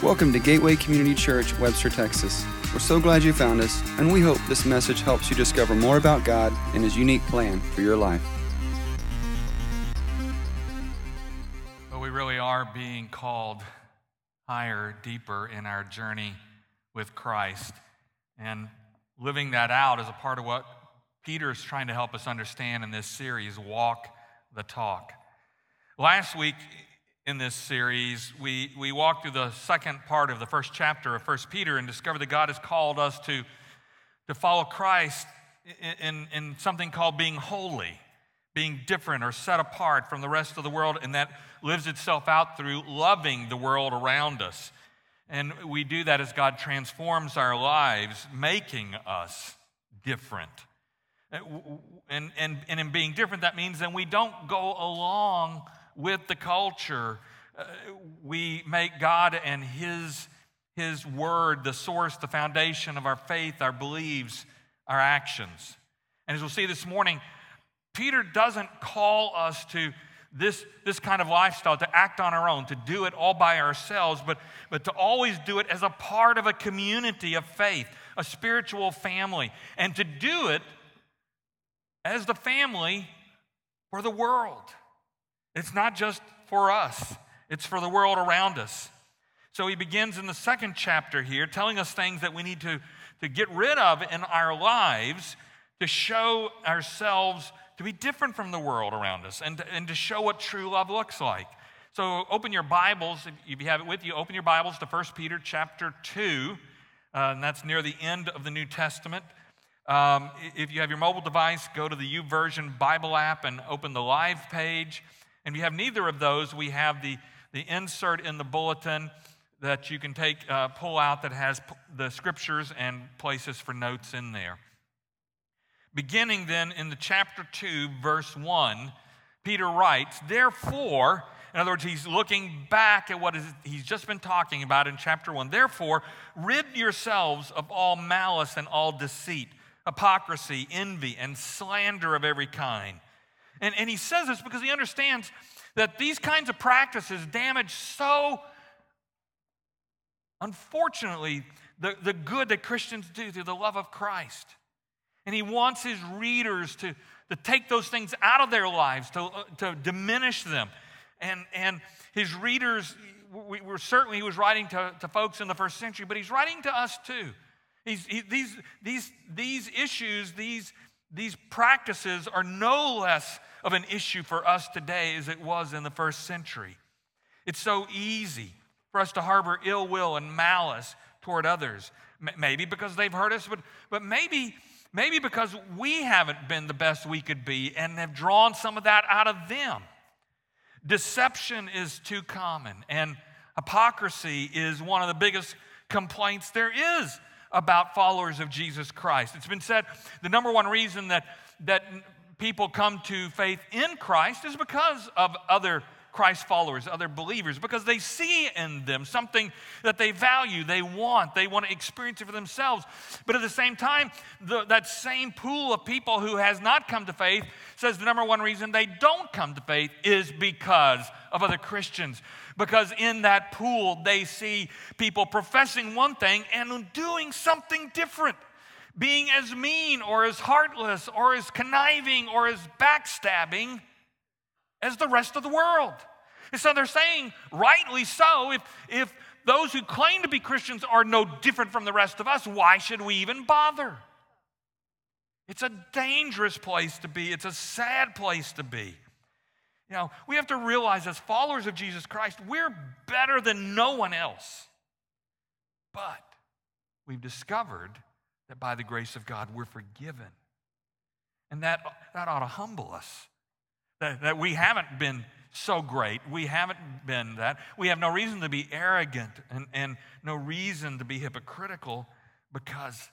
Welcome to Gateway Community Church, Webster, Texas. We're so glad you found us, and we hope this message helps you discover more about God and His unique plan for your life. But we really are being called higher, deeper in our journey with Christ. And living that out is a part of what Peter is trying to help us understand in this series walk the talk. Last week, in this series, we, we walked through the second part of the first chapter of First Peter and discover that God has called us to, to follow Christ in, in, in something called being holy, being different or set apart from the rest of the world, and that lives itself out through loving the world around us. And we do that as God transforms our lives, making us different. And, and, and in being different, that means then we don't go along with the culture. Uh, we make God and His, His Word the source, the foundation of our faith, our beliefs, our actions. And as we'll see this morning, Peter doesn't call us to this, this kind of lifestyle, to act on our own, to do it all by ourselves, but, but to always do it as a part of a community of faith, a spiritual family, and to do it as the family for the world. It's not just for us, it's for the world around us. So he begins in the second chapter here, telling us things that we need to, to get rid of in our lives to show ourselves to be different from the world around us and and to show what true love looks like. So open your Bibles, if you have it with you, open your Bibles to 1 Peter chapter 2, uh, and that's near the end of the New Testament. Um, if you have your mobile device, go to the YouVersion Bible app and open the live page. And if you have neither of those, we have the, the insert in the bulletin that you can take, uh, pull out that has the scriptures and places for notes in there. Beginning then in the chapter 2, verse 1, Peter writes, Therefore, in other words, he's looking back at what is, he's just been talking about in chapter 1. Therefore, rid yourselves of all malice and all deceit, hypocrisy, envy, and slander of every kind. And, and he says this because he understands that these kinds of practices damage so, unfortunately, the, the good that Christians do through the love of Christ. And he wants his readers to, to take those things out of their lives, to, uh, to diminish them. And, and his readers, we were certainly, he was writing to, to folks in the first century, but he's writing to us too. He's, he, these, these, these issues, these, these practices are no less of an issue for us today as it was in the first century. It's so easy for us to harbor ill will and malice toward others. Maybe because they've hurt us, but, but maybe, maybe because we haven't been the best we could be and have drawn some of that out of them. Deception is too common, and hypocrisy is one of the biggest complaints there is about followers of Jesus Christ. It's been said the number one reason that, that people come to faith in Christ is because of other Christ followers, other believers, because they see in them something that they value, they want, they want to experience it for themselves. But at the same time, the, that same pool of people who has not come to faith says the number one reason they don't come to faith is because of other Christians. Because in that pool, they see people professing one thing and doing something different being as mean or as heartless or as conniving or as backstabbing as the rest of the world. And so they're saying, rightly so, if, if those who claim to be Christians are no different from the rest of us, why should we even bother? It's a dangerous place to be, it's a sad place to be. You know, we have to realize as followers of Jesus Christ, we're better than no one else. But we've discovered that by the grace of God, we're forgiven. And that, that ought to humble us. That, that we haven't been so great. We haven't been that. We have no reason to be arrogant and, and no reason to be hypocritical because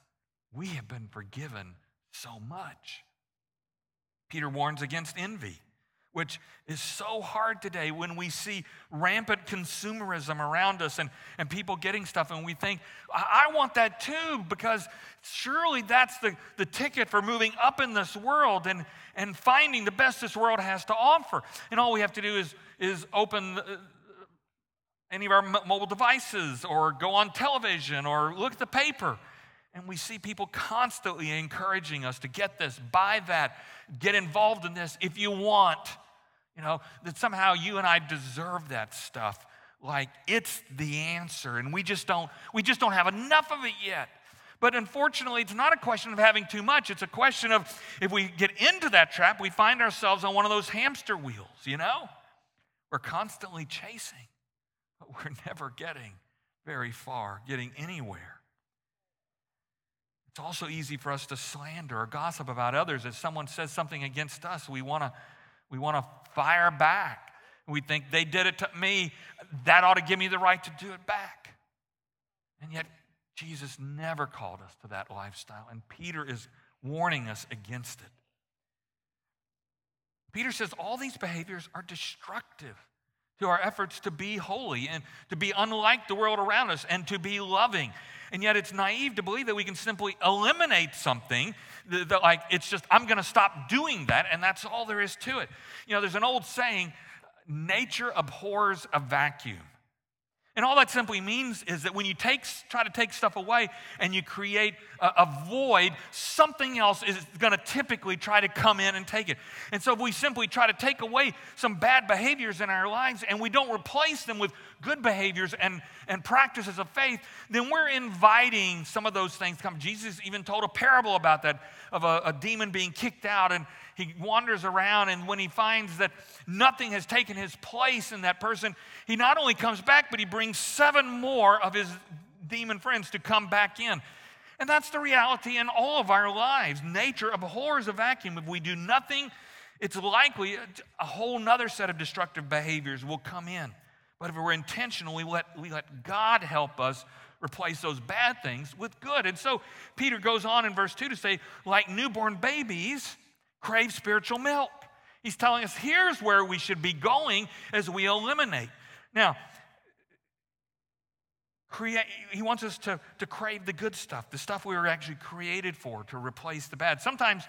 we have been forgiven so much. Peter warns against envy which is so hard today when we see rampant consumerism around us and, and people getting stuff, and we think, I, I want that too, because surely that's the, the ticket for moving up in this world and, and finding the best this world has to offer. And all we have to do is, is open uh, any of our mobile devices or go on television or look at the paper. And we see people constantly encouraging us to get this, buy that, get involved in this if you want. You know, that somehow you and I deserve that stuff. Like it's the answer. And we just don't, we just don't have enough of it yet. But unfortunately, it's not a question of having too much. It's a question of if we get into that trap, we find ourselves on one of those hamster wheels, you know? We're constantly chasing, but we're never getting very far, getting anywhere. It's also easy for us to slander or gossip about others. If someone says something against us, we want to we want to fire back. We think they did it to me, that ought to give me the right to do it back. And yet Jesus never called us to that lifestyle, and Peter is warning us against it. Peter says all these behaviors are destructive to our efforts to be holy and to be unlike the world around us and to be loving. And yet it's naive to believe that we can simply eliminate something that, that like it's just I'm going to stop doing that and that's all there is to it. You know, there's an old saying, nature abhors a vacuum. And all that simply means is that when you take, try to take stuff away and you create a, a void, something else is going to typically try to come in and take it. And so if we simply try to take away some bad behaviors in our lives and we don't replace them with good behaviors and, and practices of faith, then we're inviting some of those things to come. Jesus even told a parable about that of a, a demon being kicked out and, he wanders around, and when he finds that nothing has taken his place in that person, he not only comes back, but he brings seven more of his demon friends to come back in. And that's the reality in all of our lives. Nature abhors a vacuum. If we do nothing, it's likely a whole nother set of destructive behaviors will come in. But if we're intentional, we let, we let God help us replace those bad things with good. And so Peter goes on in verse 2 to say, like newborn babies, crave spiritual milk. He's telling us here's where we should be going as we eliminate. Now, create, he wants us to, to crave the good stuff, the stuff we were actually created for, to replace the bad. Sometimes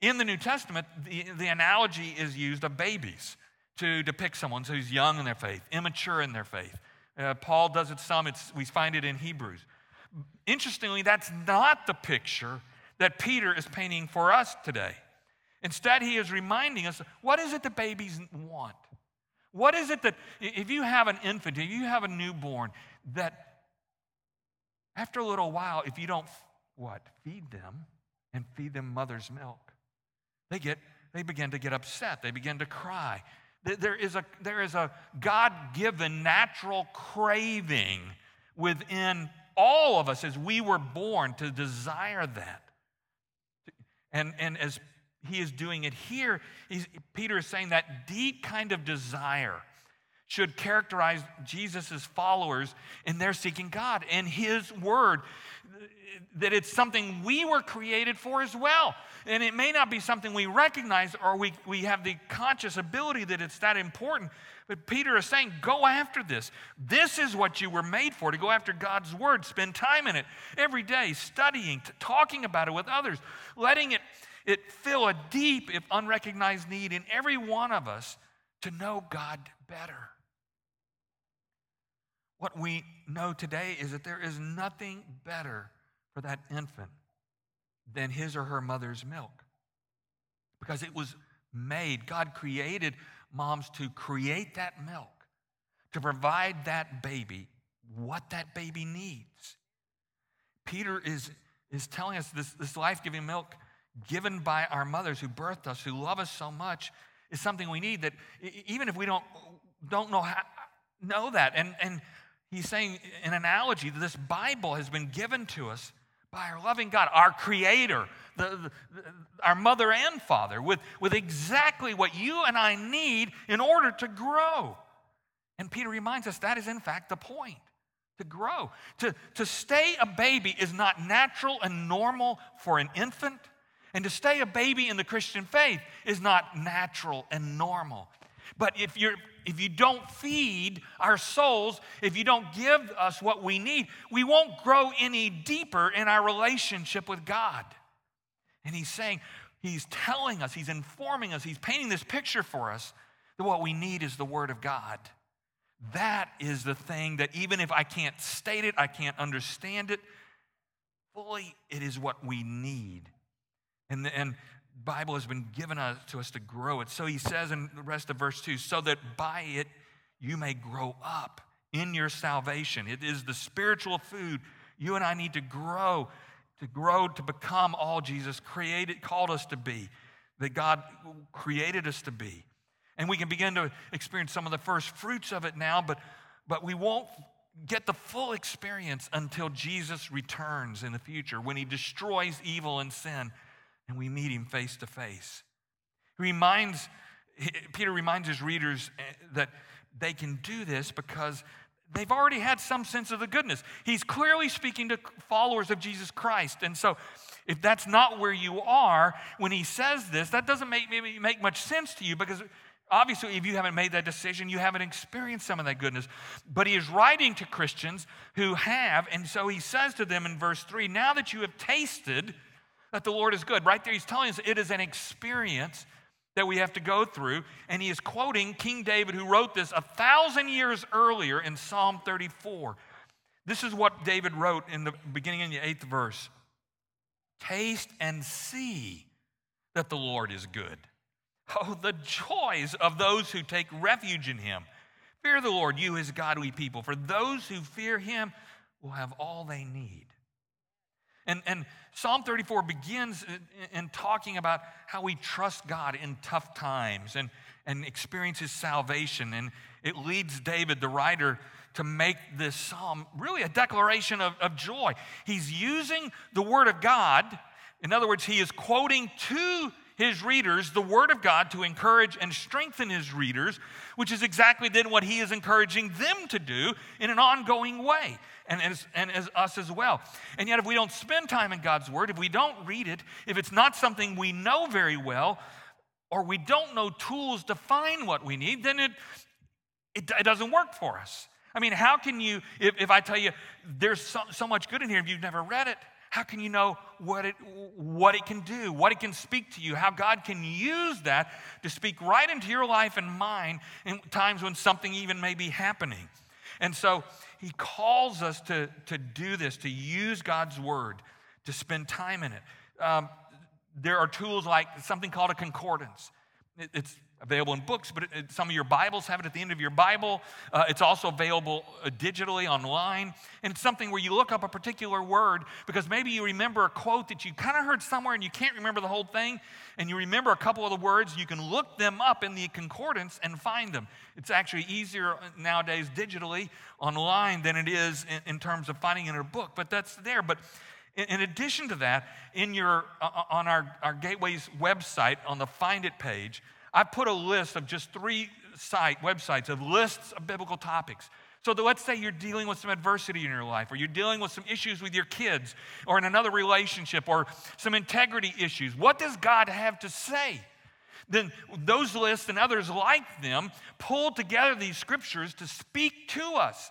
in the New Testament, the, the analogy is used of babies to depict someone who's young in their faith, immature in their faith. Uh, Paul does it some, it's, we find it in Hebrews. Interestingly, that's not the picture that Peter is painting for us today. Instead, he is reminding us what is it that babies want? What is it that, if you have an infant, if you have a newborn, that after a little while, if you don't, what, feed them and feed them mother's milk, they get, they begin to get upset. They begin to cry. There is a, there is a God given natural craving within all of us as we were born to desire that. And, and as he is doing it here. Peter is saying that deep kind of desire should characterize Jesus' followers in their seeking God and his word. That it's something we were created for as well. And it may not be something we recognize or we, we have the conscious ability that it's that important. But Peter is saying, go after this. This is what you were made for to go after God's word. Spend time in it every day, studying, talking about it with others, letting it it fill a deep, if unrecognized need in every one of us to know God better. What we know today is that there is nothing better for that infant than his or her mother's milk. Because it was made, God created moms to create that milk, to provide that baby what that baby needs. Peter is, is telling us this, this life giving milk given by our mothers who birthed us, who love us so much, is something we need that even if we don't, don't know, how, know that. And, and he's saying an analogy that this Bible has been given to us by our loving God, our creator, the, the, our mother and father, with, with exactly what you and I need in order to grow. And Peter reminds us that is, in fact, the point to grow. To, to stay a baby is not natural and normal for an infant. And to stay a baby in the Christian faith is not natural and normal. But if, you're, if you don't feed our souls, if you don't give us what we need, we won't grow any deeper in our relationship with God. And he's saying, he's telling us, he's informing us, he's painting this picture for us that what we need is the Word of God. That is the thing that even if I can't state it, I can't understand it fully, it is what we need. And the and Bible has been given us, to us to grow it. So he says in the rest of verse 2 so that by it you may grow up in your salvation. It is the spiritual food you and I need to grow, to grow to become all Jesus created, called us to be, that God created us to be. And we can begin to experience some of the first fruits of it now, but, but we won't get the full experience until Jesus returns in the future when he destroys evil and sin and we meet him face to face. He reminds, Peter reminds his readers eh, that they can do this because they've already had some sense of the goodness. He's clearly speaking to followers of Jesus Christ. And so, if that's not where you are when he says this, that doesn't make, make much sense to you because obviously, if you haven't made that decision, you haven't experienced some of that goodness. But he is writing to Christians who have, and so he says to them in verse 3 now that you have tasted that the Lord is good, right there, he's telling us it is an experience that we have to go through. And he is quoting King David, who wrote this a thousand years earlier in Psalm 34. This is what David wrote in the beginning in the eighth verse Taste and see that the Lord is good. Oh, the joys of those who take refuge in him. Fear the Lord, you his godly people, for those who fear him will have all they need. And, and Psalm 34 begins in, in, talking about how we trust God in tough times and, and experience his salvation. And it leads David, the writer, to make this psalm really a declaration of, of joy. He's using the word of God. In other words, he is quoting to his readers the Word of God to encourage and strengthen his readers, which is exactly then what he is encouraging them to do in an ongoing way, and as, and as us as well. And yet, if we don't spend time in God's Word, if we don't read it, if it's not something we know very well, or we don't know tools to find what we need, then it, it, it doesn't work for us. I mean, how can you, if, if I tell you there's so, so much good in here if you've never read it? How can you know what it, what it can do, what it can speak to you, how God can use that to speak right into your life and mine in times when something even may be happening? And so he calls us to, to do this, to use God's word, to spend time in it. Um, there are tools like something called a concordance. It, it's available in books, but it, some of your Bibles have it at the end of your Bible. Uh, it's also available uh, digitally online. And it's something where you look up a particular word because maybe you remember a quote that you kind of heard somewhere and you can't remember the whole thing, and you remember a couple of the words. You can look them up in the concordance and find them. It's actually easier nowadays digitally online than it is in, in terms of finding in a book, but that's there. But in addition to that, in your, uh, uh, on our, our Gateway's website, on the Find It page, I put a list of just three site websites of lists of biblical topics. So let's say you're dealing with some adversity in your life, or you're dealing with some issues with your kids, or in another relationship, or some integrity issues. What does God have to say? Then those lists and others like them pull together these scriptures to speak to us.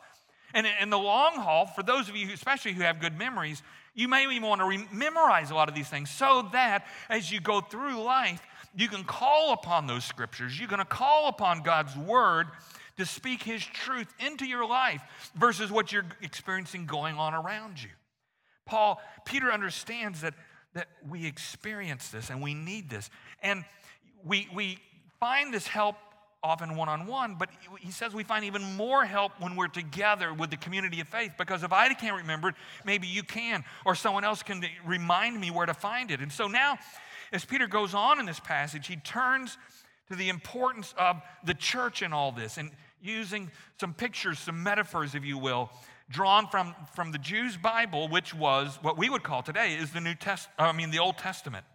And in the long haul, for those of you, especially who have good memories, you may even want to re- memorize a lot of these things so that as you go through life, you can call upon those scriptures. You're going to call upon God's word to speak his truth into your life versus what you're experiencing going on around you. Paul, Peter understands that, that we experience this and we need this. And we, we find this help often one on one, but he says we find even more help when we're together with the community of faith because if I can't remember it, maybe you can, or someone else can remind me where to find it. And so now as Peter goes on in this passage, he turns to the importance of the church in all this and using some pictures, some metaphors, if you will, drawn from, from the Jews' Bible, which was what we would call today is the New Test, I mean the Old Testament.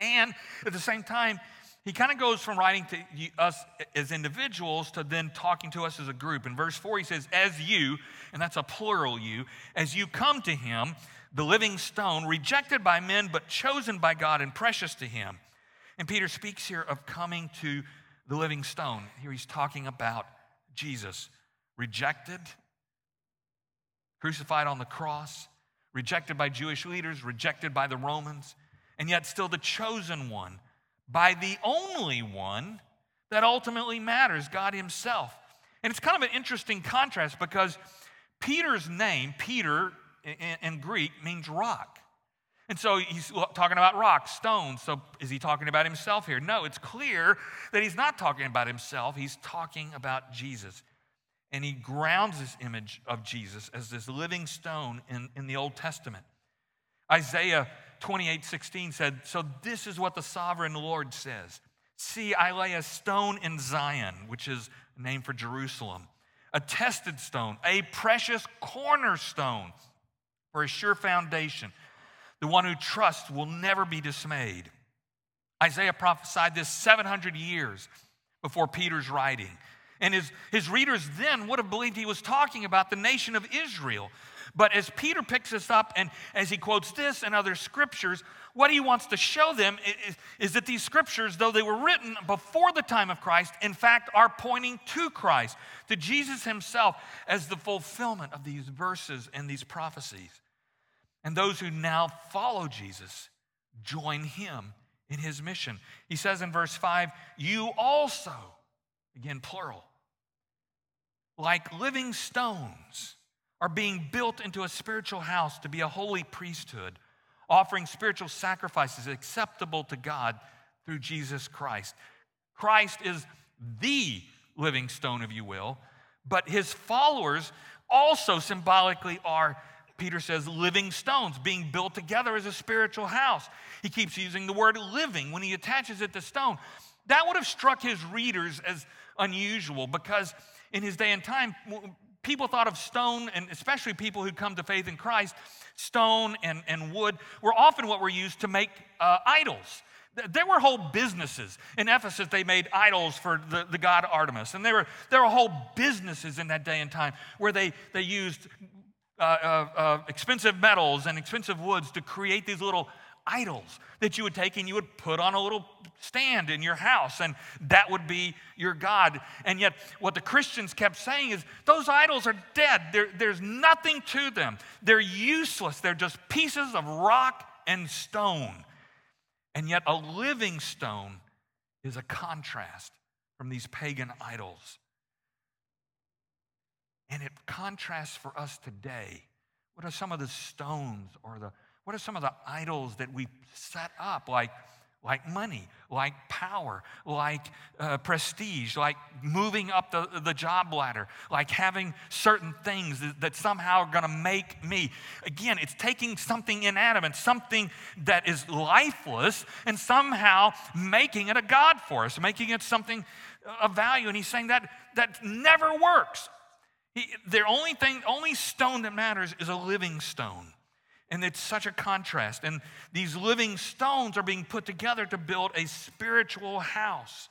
And at the same time, he kind of goes from writing to us as individuals to then talking to us as a group. In verse 4, he says, As you, and that's a plural you, as you come to him, the living stone, rejected by men, but chosen by God and precious to him. And Peter speaks here of coming to the living stone. Here he's talking about Jesus, rejected, crucified on the cross, rejected by Jewish leaders, rejected by the Romans, and yet still the chosen one by the only one that ultimately matters, God Himself. And it's kind of an interesting contrast because Peter's name, Peter in, Greek, means rock. And so he's talking about rock, stone. So is he talking about himself here? No, it's clear that he's not talking about himself. He's talking about Jesus. And he grounds this image of Jesus as this living stone in, in the Old Testament. Isaiah 28 16 said, So this is what the sovereign Lord says See, I lay a stone in Zion, which is a name for Jerusalem, a tested stone, a precious cornerstone for a sure foundation. The one who trusts will never be dismayed. Isaiah prophesied this 700 years before Peter's writing. And his, his readers then would have believed he was talking about the nation of Israel. But as Peter picks this up and as he quotes this and other scriptures, what he wants to show them is, is, that these scriptures, though they were written before the time of Christ, in fact are pointing to Christ, to Jesus himself as the fulfillment of these verses and these prophecies. And those who now follow Jesus join him in his mission. He says in verse 5, You also, again, plural, like living stones, are being built into a spiritual house to be a holy priesthood, offering spiritual sacrifices acceptable to God through Jesus Christ. Christ is the living stone, if you will, but his followers also symbolically are Peter says, living stones being built together as a spiritual house. He keeps using the word living when he attaches it to stone. That would have struck his readers as unusual because in his day and time, people thought of stone, and especially people who come to faith in Christ, stone and, and wood were often what were used to make uh, idols. There were whole businesses. In Ephesus, they made idols for the, the god Artemis. And there were, there were whole businesses in that day and time where they, they used uh, uh, expensive metals and expensive woods to create these little idols that you would take and you would put on a little stand in your house, and that would be your God. And yet, what the Christians kept saying is those idols are dead. There, there's nothing to them, they're useless. They're just pieces of rock and stone. And yet, a living stone is a contrast from these pagan idols. And it contrasts for us today. What are some of the stones or the what are some of the idols that we set up like like money, like power, like uh, prestige, like moving up the, the job ladder, like having certain things that, that somehow are to make me. Again, it's taking something inanimate, something that is lifeless, and somehow making it a God for us, making it something of value. And he's saying that that never works. He, the only thing, only stone that matters is a living stone. And it's such a contrast. And these living stones are being put together to build a spiritual house,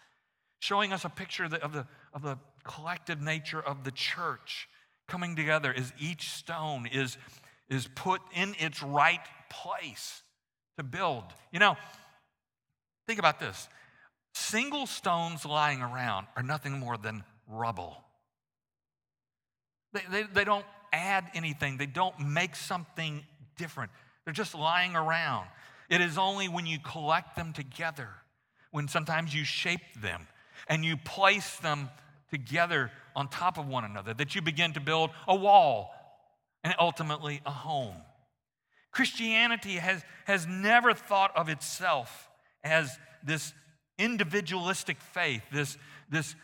showing us a picture of the, of the, of the collective nature of the church coming together as each stone is, is put in its right place to build. You know, think about this single stones lying around are nothing more than rubble. They, they, they don't add anything, they don't make something different. They're just lying around. It is only when you collect them together, when sometimes you shape them and you place them together on top of one another, that you begin to build a wall and ultimately a home. Christianity has, has never thought of itself as this individualistic faith, this, this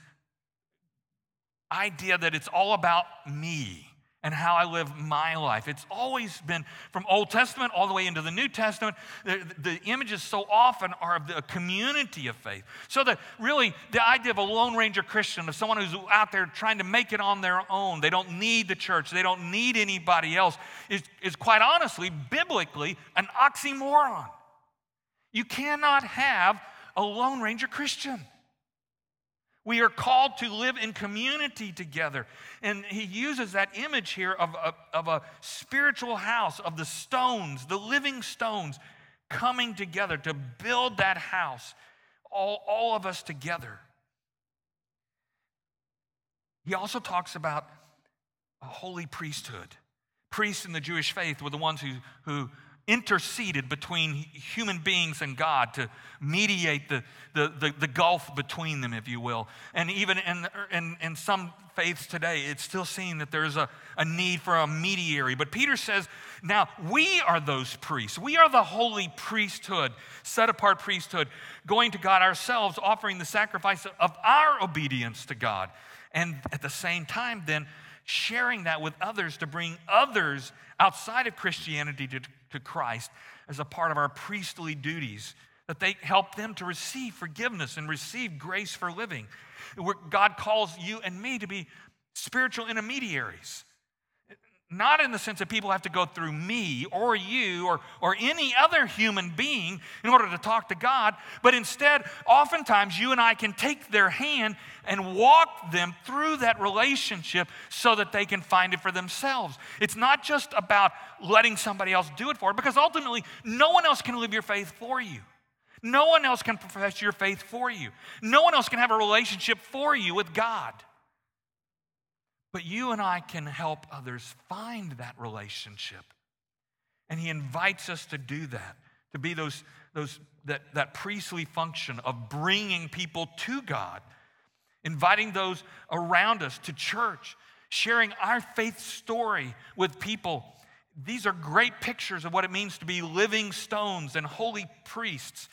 idea that it's all about me and how I live my life. It's always been from Old Testament all the way into the New Testament. The, the, images so often are of the community of faith. So that really the idea of a Lone Ranger Christian, of someone who's out there trying to make it on their own, they don't need the church, they don't need anybody else, is, is quite honestly, biblically, an oxymoron. You cannot have a Lone Ranger Christian. We are called to live in community together. And he uses that image here of a, of a spiritual house, of the stones, the living stones coming together to build that house, all, all of us together. He also talks about a holy priesthood. Priests in the Jewish faith were the ones who, who interceded between human beings and God to mediate the, the, the, the, gulf between them, if you will. And even in, in, in some faiths today, it's still seen that there's a, a need for a mediary. But Peter says, now we are those priests. We are the holy priesthood, set apart priesthood, going to God ourselves, offering the sacrifice of our obedience to God. And at the same time, then, sharing that with others to bring others outside of Christianity to, to Christ as a part of our priestly duties, that they help them to receive forgiveness and receive grace for living. God calls you and me to be spiritual intermediaries not in the sense that people have to go through me or you or, or any other human being in order to talk to God, but instead, oftentimes you and I can take their hand and walk them through that relationship so that they can find it for themselves. It's not just about letting somebody else do it for it, because ultimately, no one else can live your faith for you. No one else can profess your faith for you. No one else can have a relationship for you with God. But you and I can help others find that relationship. And he invites us to do that, to be those, those, that, that priestly function of bringing people to God, inviting those around us to church, sharing our faith story with people. These are great pictures of what it means to be living stones and holy priests.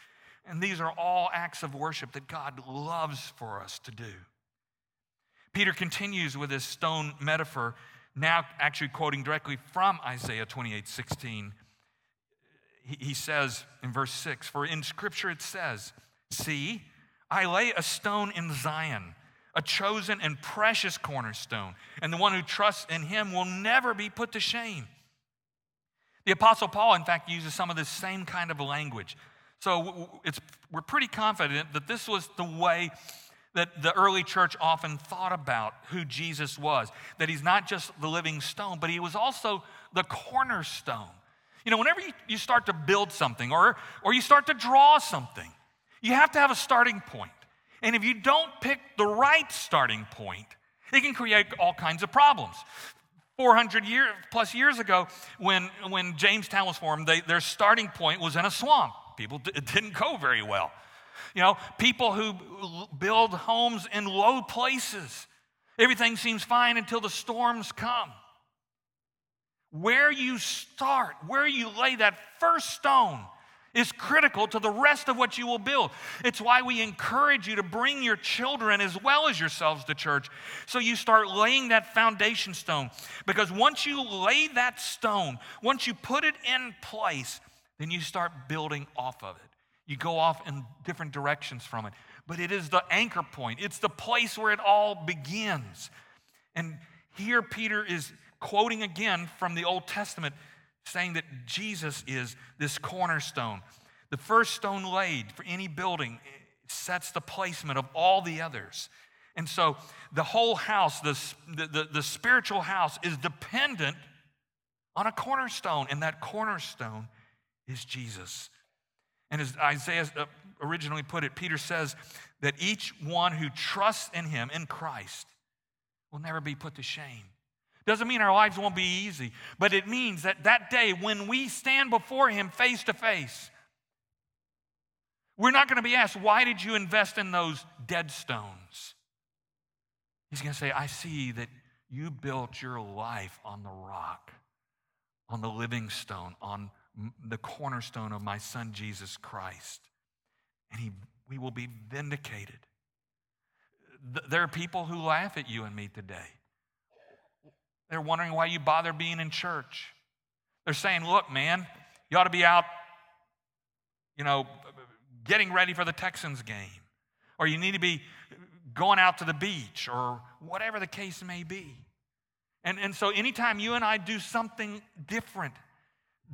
And these are all acts of worship that God loves for us to do. Peter continues with this stone metaphor, now actually quoting directly from Isaiah 28 16. He, says in verse 6 For in Scripture it says, See, I lay a stone in Zion, a chosen and precious cornerstone, and the one who trusts in him will never be put to shame. The Apostle Paul, in fact, uses some of this same kind of language. So we're pretty confident that this was the way that the early church often thought about who Jesus was. That he's not just the living stone, but he was also the cornerstone. You know, whenever you, start to build something or, or you start to draw something, you have to have a starting point. And if you don't pick the right starting point, it can create all kinds of problems. 400 year, plus years ago, when, when Jamestown was formed, they, their starting point was in a swamp. People, it didn't go very well. You know, people who build homes in low places. Everything seems fine until the storms come. Where you start, where you lay that first stone, is critical to the rest of what you will build. It's why we encourage you to bring your children as well as yourselves to church. So you start laying that foundation stone. Because once you lay that stone, once you put it in place, then you start building off of it. You go off in different directions from it. But it is the anchor point, it's the place where it all begins. And here Peter is quoting again from the Old Testament, saying that Jesus is this cornerstone. The first stone laid for any building sets the placement of all the others. And so the whole house, the, the, the, spiritual house, is dependent on a cornerstone, and that cornerstone is Jesus. And as Isaiah uh, originally put it, Peter says that each one who trusts in him, in Christ, will never be put to shame. Doesn't mean our lives won't be easy, but it means that that day when we stand before him face to face, we're not going to be asked, Why did you invest in those dead stones? He's going to say, I see that you built your life on the rock, on the living stone, on the cornerstone of my son Jesus Christ. And he, we will be vindicated. There are people who laugh at you and me today. They're wondering why you bother being in church. They're saying, look, man, you ought to be out, you know, getting ready for the Texans game. Or you need to be going out to the beach or whatever the case may be. And, and so anytime you and I do something different,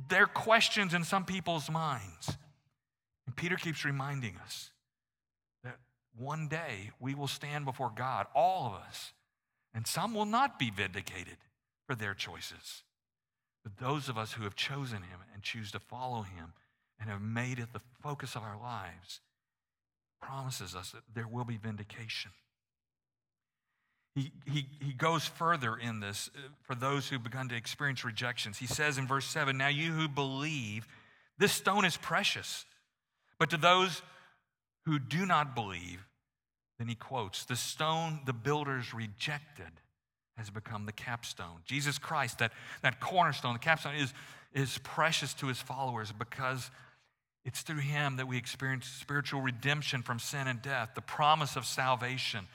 there are questions in some people's minds. And Peter keeps reminding us that one day we will stand before God, all of us, and some will not be vindicated for their choices. But those of us who have chosen him and choose to follow him and have made it the focus of our lives promises us that there will be vindication. He, he, he goes further in this uh, for those who've begun to experience rejections. He says in verse 7 Now you who believe, this stone is precious. But to those who do not believe, then he quotes, the stone the builders rejected has become the capstone. Jesus Christ, that, that cornerstone, the capstone, is, is precious to his followers because it's through him that we experience spiritual redemption from sin and death, the promise of salvation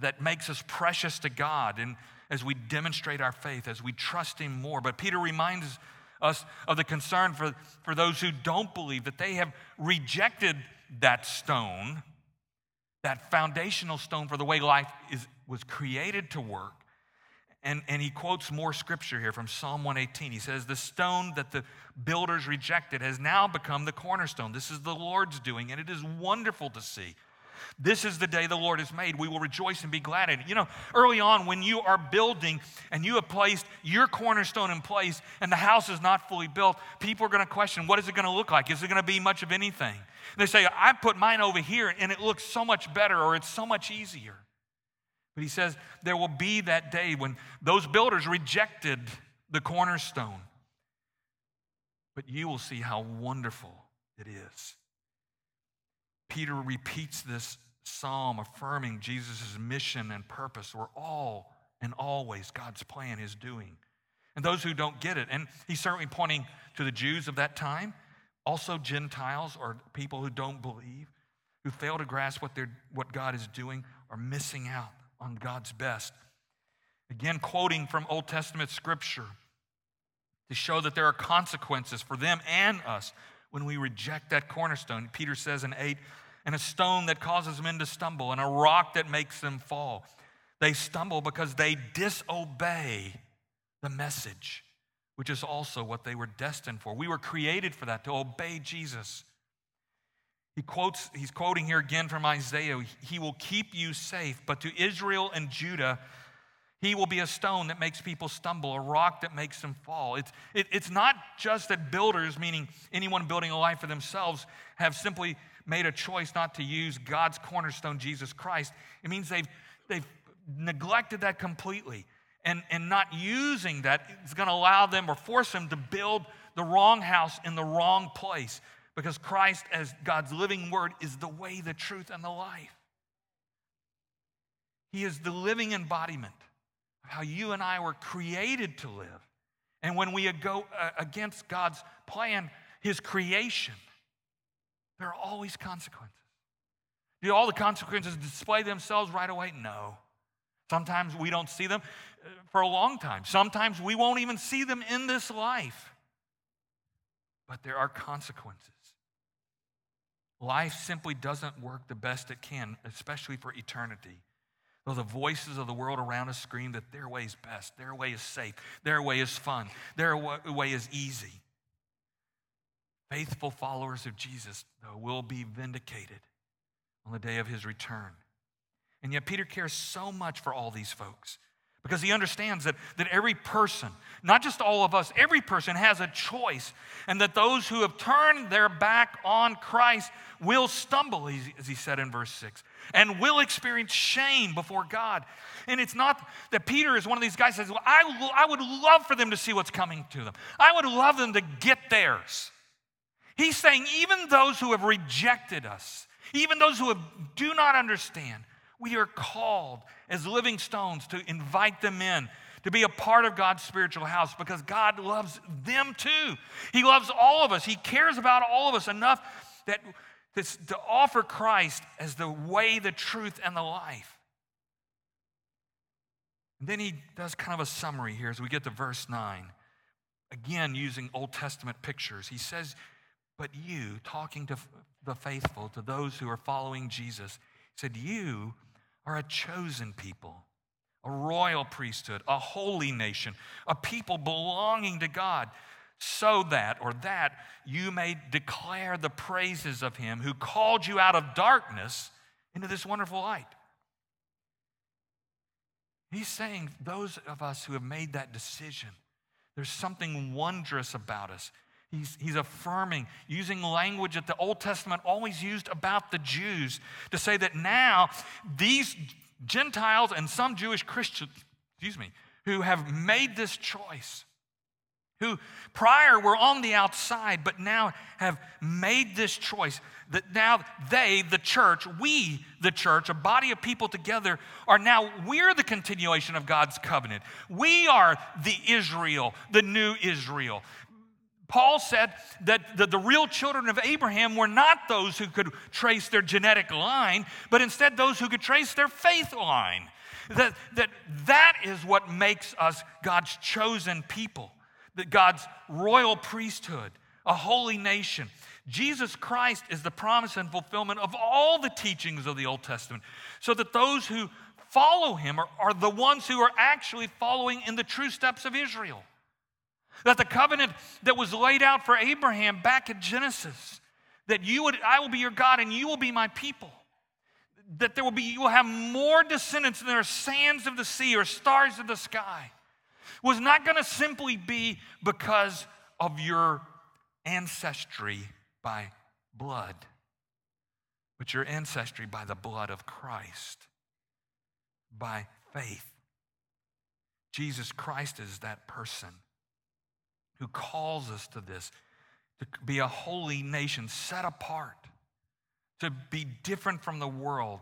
that makes us precious to God and as we demonstrate our faith, as we trust Him more. But Peter reminds us of the concern for, for those who don't believe that they have rejected that stone, that foundational stone for the way life is, was created to work. And, and he quotes more scripture here from Psalm 118. He says, The stone that the builders rejected has now become the cornerstone. This is the Lord's doing, and it is wonderful to see. This is the day the Lord has made. We will rejoice and be glad in it. You know, early on, when you are building and you have placed your cornerstone in place and the house is not fully built, people are going to question what is it going to look like? Is it going to be much of anything? And they say, I put mine over here and it looks so much better or it's so much easier. But he says, there will be that day when those builders rejected the cornerstone. But you will see how wonderful it is. Peter repeats this psalm affirming Jesus' mission and purpose were all and always God's plan is doing. And those who don't get it, and he's certainly pointing to the Jews of that time, also Gentiles or people who don't believe, who fail to grasp what, they're, what God is doing, are missing out on God's best. Again, quoting from Old Testament scripture to show that there are consequences for them and us when we reject that cornerstone. Peter says in 8, and a stone that causes men to stumble, and a rock that makes them fall. They stumble because they disobey the message, which is also what they were destined for. We were created for that, to obey Jesus. He quotes, he's quoting here again from Isaiah He will keep you safe, but to Israel and Judah, he will be a stone that makes people stumble, a rock that makes them fall. It's, it, it's not just that builders, meaning anyone building a life for themselves, have simply made a choice not to use God's cornerstone, Jesus Christ. It means they've, they've neglected that completely. And, and not using that is going to allow them or force them to build the wrong house in the wrong place because Christ, as God's living word, is the way, the truth, and the life. He is the living embodiment of how you and I were created to live. And when we go uh, against God's plan, His creation, there are always consequences. Do all the consequences display themselves right away? No. Sometimes we don't see them uh, for a long time. Sometimes we won't even see them in this life. But there are consequences. Life simply doesn't work the best it can, especially for eternity. Though the voices of the world around us scream that their way is best, their way is safe, their way is fun, their way is easy. Faithful followers of Jesus, though, will be vindicated on the day of his return. And yet, Peter cares so much for all these folks because he understands that, that every person, not just all of us, every person has a choice, and that those who have turned their back on Christ will stumble, as he said in verse 6, and will experience shame before God. And it's not that Peter is one of these guys that says, well, I, I would love for them to see what's coming to them, I would love them to get theirs. He's saying, even those who have rejected us, even those who have, do not understand, we are called as living stones to invite them in, to be a part of God's spiritual house because God loves them too. He loves all of us. He cares about all of us enough that this, to offer Christ as the way, the truth, and the life. And then he does kind of a summary here as we get to verse 9. Again, using Old Testament pictures. He says, But you, talking to the faithful, to those who are following Jesus, said, You are a chosen people, a royal priesthood, a holy nation, a people belonging to God, so that, or that, you may declare the praises of him who called you out of darkness into this wonderful light. He's saying, those of us who have made that decision, there's something wondrous about us. He's, he's affirming, using language that the Old Testament always used about the Jews to say that now these, Gentiles and some Jewish Christians, excuse me, who have made this choice, who prior were on the outside, but now have made this choice. That now they, the church, we, the church, a body of people together, are now, we're the continuation of God's covenant. We are the Israel, the new Israel. Paul said that the, the, real children of Abraham were not those who could trace their genetic line, but instead those who could trace their faith line. That, that, that is what makes us God's chosen people, that God's royal priesthood, a holy nation. Jesus Christ is the promise and fulfillment of all the teachings of the Old Testament, so that those who follow him are, are the ones who are actually following in the true steps of Israel. That the covenant that was laid out for Abraham back in Genesis, that you would, I will be your God and you will be my people. That there will be, you will have more descendants than there are sands of the sea or stars of the sky, was not going to simply be because of your ancestry by blood, but your ancestry by the blood of Christ, by faith. Jesus Christ is that person who calls us to this, to be a holy nation set apart, to be different from the world,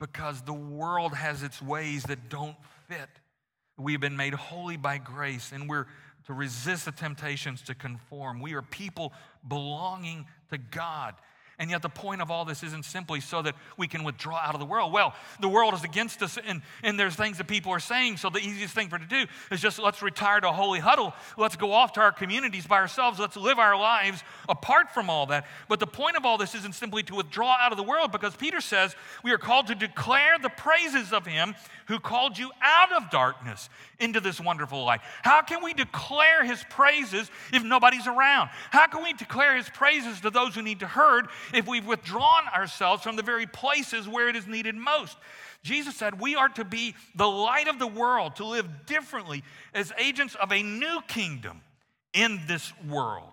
because the world has its ways that don't fit. We've been made holy by grace, and we're to resist the temptations to conform. We are people belonging to God. And yet, the point of all this isn't simply so that we can withdraw out of the world. Well, the world is against us, and, and there's things that people are saying. So, the easiest thing for to do is just let's retire to a holy huddle. Let's go off to our communities by ourselves. Let's live our lives apart from all that. But the point of all this isn't simply to withdraw out of the world, because Peter says we are called to declare the praises of Him who called you out of darkness into this wonderful light. How can we declare his praises if nobody's around? How can we declare his praises to those who need to heard if we've withdrawn ourselves from the very places where it is needed most? Jesus said we are to be the light of the world, to live differently as agents of a new kingdom in this world.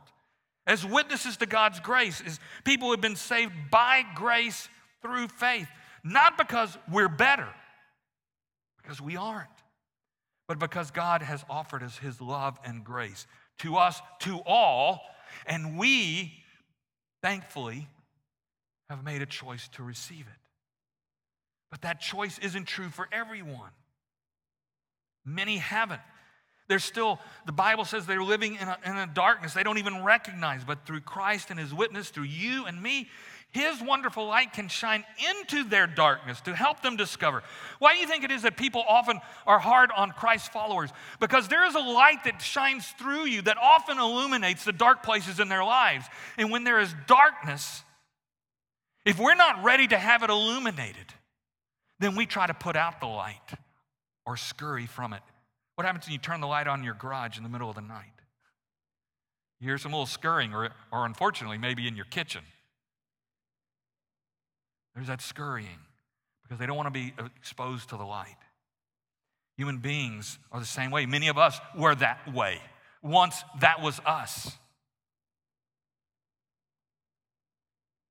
As witnesses to God's grace, as people who have been saved by grace through faith, not because we're better because we aren't. But because God has offered us His love and grace to us, to all, and we, thankfully, have made a choice to receive it. But that choice isn't true for everyone. Many haven't. They're still, the Bible says they're living in a, in a darkness they don't even recognize. But through Christ and His witness, through you and me, his wonderful light can shine into their darkness to help them discover. Why do you think it is that people often are hard on Christ followers? Because there is a light that shines through you that often illuminates the dark places in their lives. And when there is darkness, if we're not ready to have it illuminated, then we try to put out the light or scurry from it. What happens when you turn the light on in your garage in the middle of the night? You hear some little scurrying, or, or unfortunately, maybe in your kitchen. There's that scurrying because they don't want to be uh, exposed to the light. Human beings are the same way. Many of us were that way. Once that was us.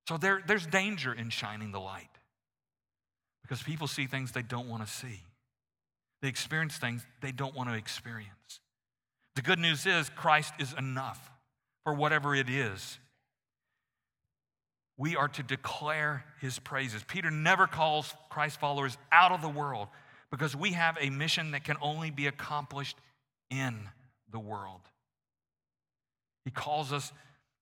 So there, there's danger in shining the light because people see things they don't want to see. They experience things they don't want to experience. The good news is Christ is enough for whatever it is we are to declare his praises. Peter never calls Christ followers out of the world because we have a mission that can only be accomplished in the world. He calls us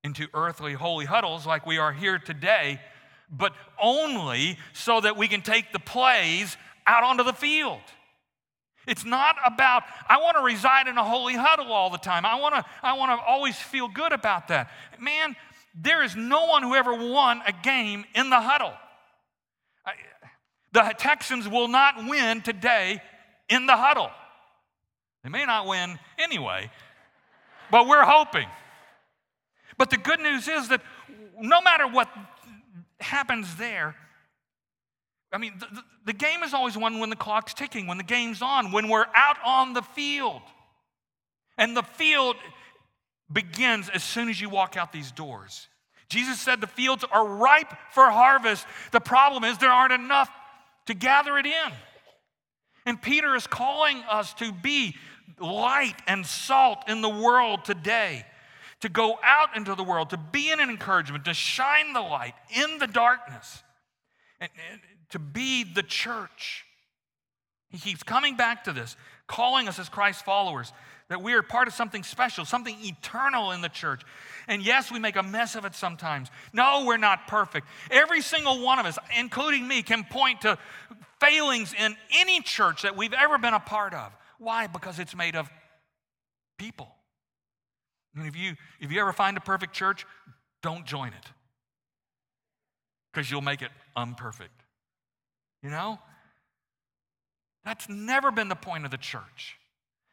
into earthly holy huddles like we are here today, but only so that we can take the plays out onto the field. It's not about, I want to reside in a holy huddle all the time. I want to, I want to always feel good about that. Man, there is no one who ever won a game in the huddle. The Texans will not win today in the huddle. They may not win anyway, but we're hoping. But the good news is that no matter what happens there, I mean, the, the, game is always won when the clock's ticking, when the game's on, when we're out on the field. And the field begins as soon as you walk out these doors. Jesus said the fields are ripe for harvest. The problem is there aren't enough to gather it in. And Peter is calling us to be light and salt in the world today, to go out into the world, to be an encouragement, to shine the light in the darkness, and, and to be the church. He keeps coming back to this, calling us as Christ followers that we are part of something special, something eternal in the church. And yes, we make a mess of it sometimes. No, we're not perfect. Every single one of us, including me, can point to failings in any church that we've ever been a part of. Why? Because it's made of people. And if you if you ever find a perfect church, don't join it. Because you'll make it unperfect. You know? That's never been the point of the church.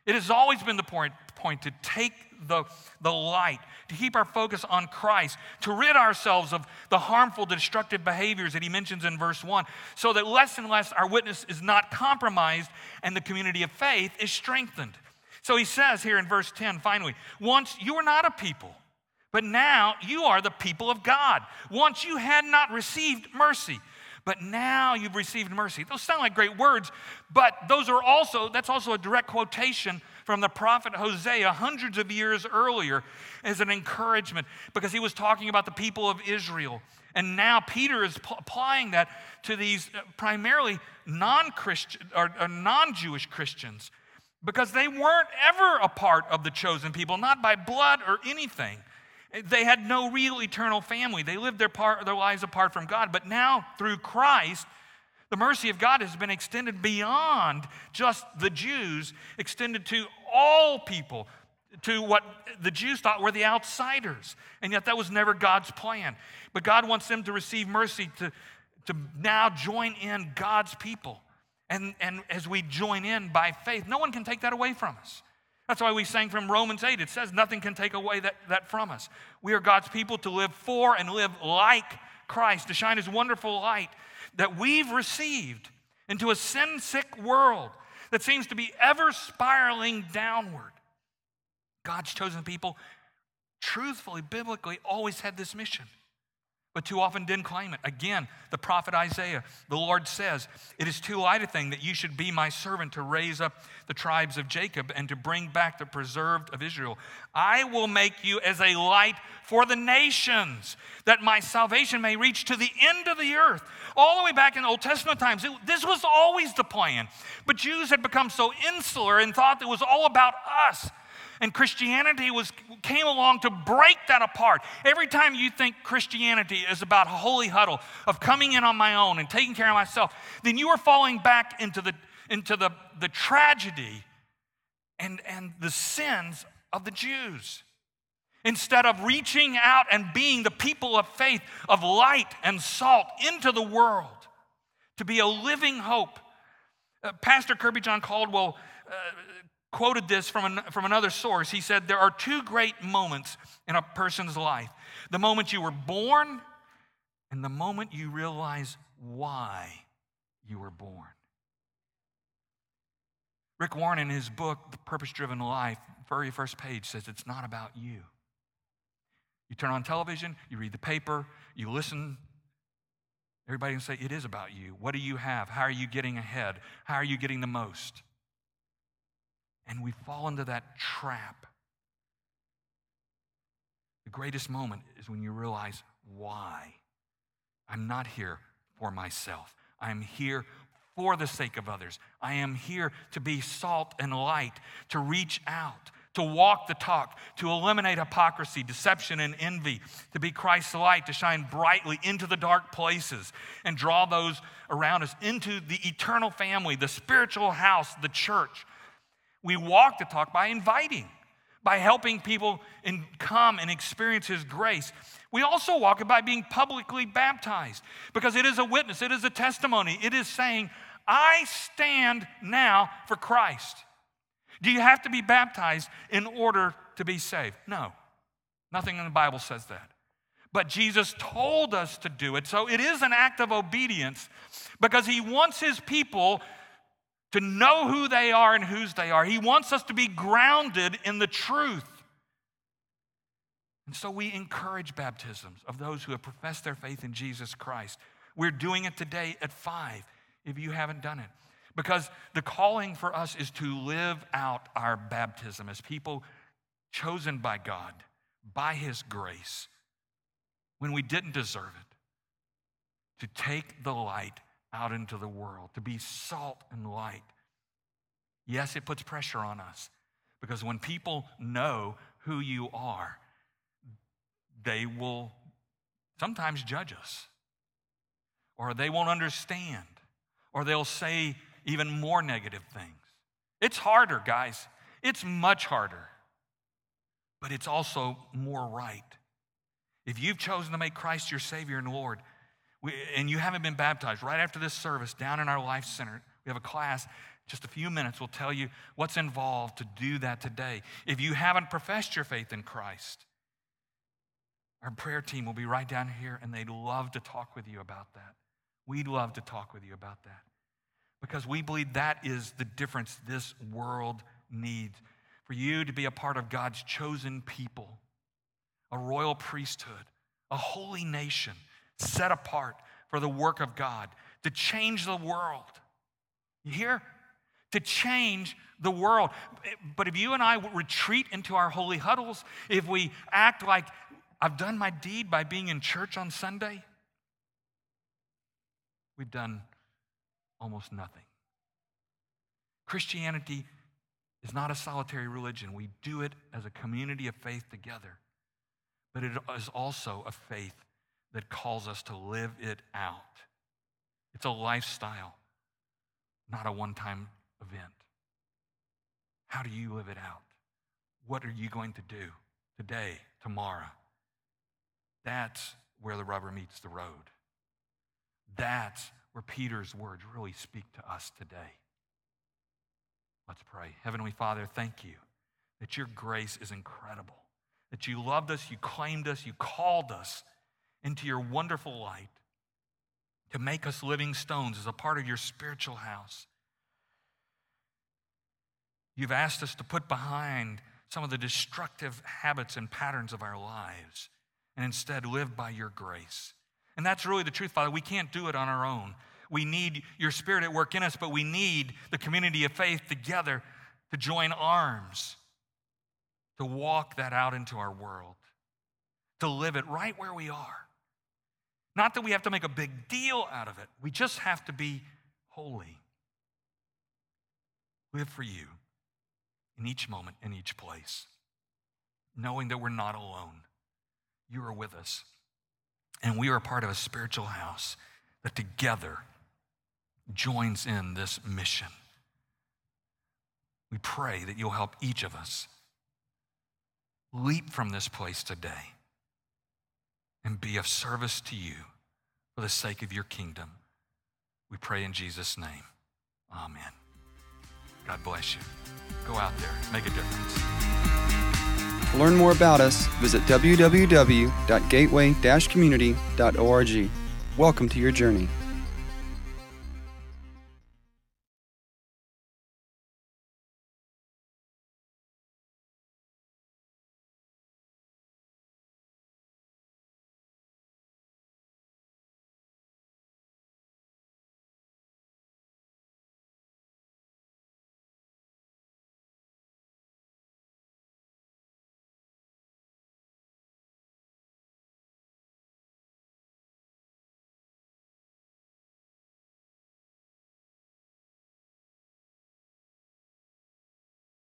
It has always been the point, point to take the, the light, to keep our focus on Christ, to rid ourselves of the harmful, destructive behaviors that he mentions in verse 1, so that less and less our witness is not compromised and the community of faith is strengthened. So he says here in verse 10, finally, once you were not a people, but now you are the people of God. Once you had not received mercy, but now you've received mercy. Those sound like great words, but those are also, that's also a direct quotation from the prophet Hosea hundreds of years earlier as an encouragement because he was talking about the people of Israel. And now Peter is applying that to these uh, primarily non Christian or, or non Jewish Christians because they weren't ever a part of the chosen people, not by blood or anything. They had no real eternal family. They lived their, part, their lives apart from God. But now, through Christ, the mercy of God has been extended beyond just the Jews, extended to all people, to what the Jews thought were the outsiders. And yet, that was never God's plan. But God wants them to receive mercy, to, to now join in God's people. And, and as we join in by faith, no one can take that away from us. That's why we sang from Romans 8. It says nothing can take away that, that from us. We are God's people to live for and live like Christ, to shine his wonderful light that we've received into a sin sick world that seems to be ever spiraling downward. God's chosen people, truthfully, biblically, always had this mission but too often didn't claim it. Again, the prophet Isaiah, the Lord says, It is too light a thing that you should be my servant to raise up the tribes of Jacob and to bring back the preserved of Israel. I will make you as a light for the nations, that my salvation may reach to the end of the earth. All the way back in Old Testament times, it, this was always the plan. But Jews had become so insular and thought it was all about us and Christianity was, came along to break that apart. Every time you think Christianity is about a holy huddle of coming in on my own and taking care of myself, then you are falling back into the, into the, the tragedy and, and the sins of the Jews. Instead of reaching out and being the people of faith, of light and salt into the world, to be a living hope. Uh, Pastor Kirbyjon Caldwell uh, quoted this from, an, from another source. He said, There are two great moments in a person's life the moment you were born and the moment you realize why you were born. Rick Warren, in his book, The Purpose Driven Life, very first page says it's not about you. You turn on television, you read the paper, you listen. Everybody can say, It is about you. What do you have? How are you getting ahead? How are you getting the most? And we fall into that trap. The greatest moment is when you realize why. I'm not here for myself. I'm here for the sake of others. I am here to be salt and light, to reach out, to walk the talk, to eliminate hypocrisy, deception, and envy, to be Christ's light, to shine brightly into the dark places and draw those around us into the eternal family, the spiritual house, the church. We walk the talk by inviting, by helping people in, come and experience His grace. We also walk it by being publicly baptized because it is a witness, it is a testimony. It is saying, I stand now for Christ. Do you have to be baptized in order to be saved? No. Nothing in the Bible says that. But Jesus told us to do it. So it is an act of obedience because he wants his people to know who they are and whose they are. He wants us to be grounded in the truth. And so we encourage baptisms of those who have professed their faith in Jesus Christ. We're doing it today at five if you haven't done it. Because the calling for us is to live out our baptism as people chosen by God, by His grace, when we didn't deserve it, to take the light out into the world, to be salt and light. Yes, it puts pressure on us because when people know who you are, they will sometimes judge us, or they won't understand, or they'll say even more negative things. It's harder, guys. It's much harder, but it's also more right. If you've chosen to make Christ your Savior and Lord, we, and you haven't been baptized, right after this service, down in our Life Center, we have a class. Just a few minutes will tell you what's involved to do that today. If you haven't professed your faith in Christ, our prayer team will be right down here and they'd love to talk with you about that. We'd love to talk with you about that because we believe that is the difference this world needs. For you to be a part of God's chosen people, a royal priesthood, a holy nation set apart for the work of God, to change the world. You hear? To change the world. But if you and I retreat into our holy huddles, if we act like I've done my deed by being in church on Sunday, we've done almost nothing. Christianity is not a solitary religion. We do it as a community of faith together. But it is also a faith that calls us to live it out. It's a lifestyle, not a one time event. How do you live it out? What are you going to do today, tomorrow? That's where the rubber meets the road. That's where Peter's words really speak to us today. Let's pray. Heavenly Father, thank you that your grace is incredible, that you loved us, you claimed us, you called us into your wonderful light to make us living stones as a part of your spiritual house. You've asked us to put behind some of the destructive habits and patterns of our lives and instead live by your grace. And that's really the truth, Father. We can't do it on our own. We need your spirit at work in us, but we need the community of faith together to join arms, to walk that out into our world, to live it right where we are. Not that we have to make a big deal out of it, we just have to be holy. Live for you in each moment, in each place, knowing that we're not alone. You are with us. And we are part of a spiritual house that together joins in this mission. We pray that you'll help each of us leap from this place today and be of service to you for the sake of your kingdom. We pray in Jesus' name. Amen. God bless you. Go out there, make a difference. To learn more about us, visit www.gateway-community.org. Welcome to your journey.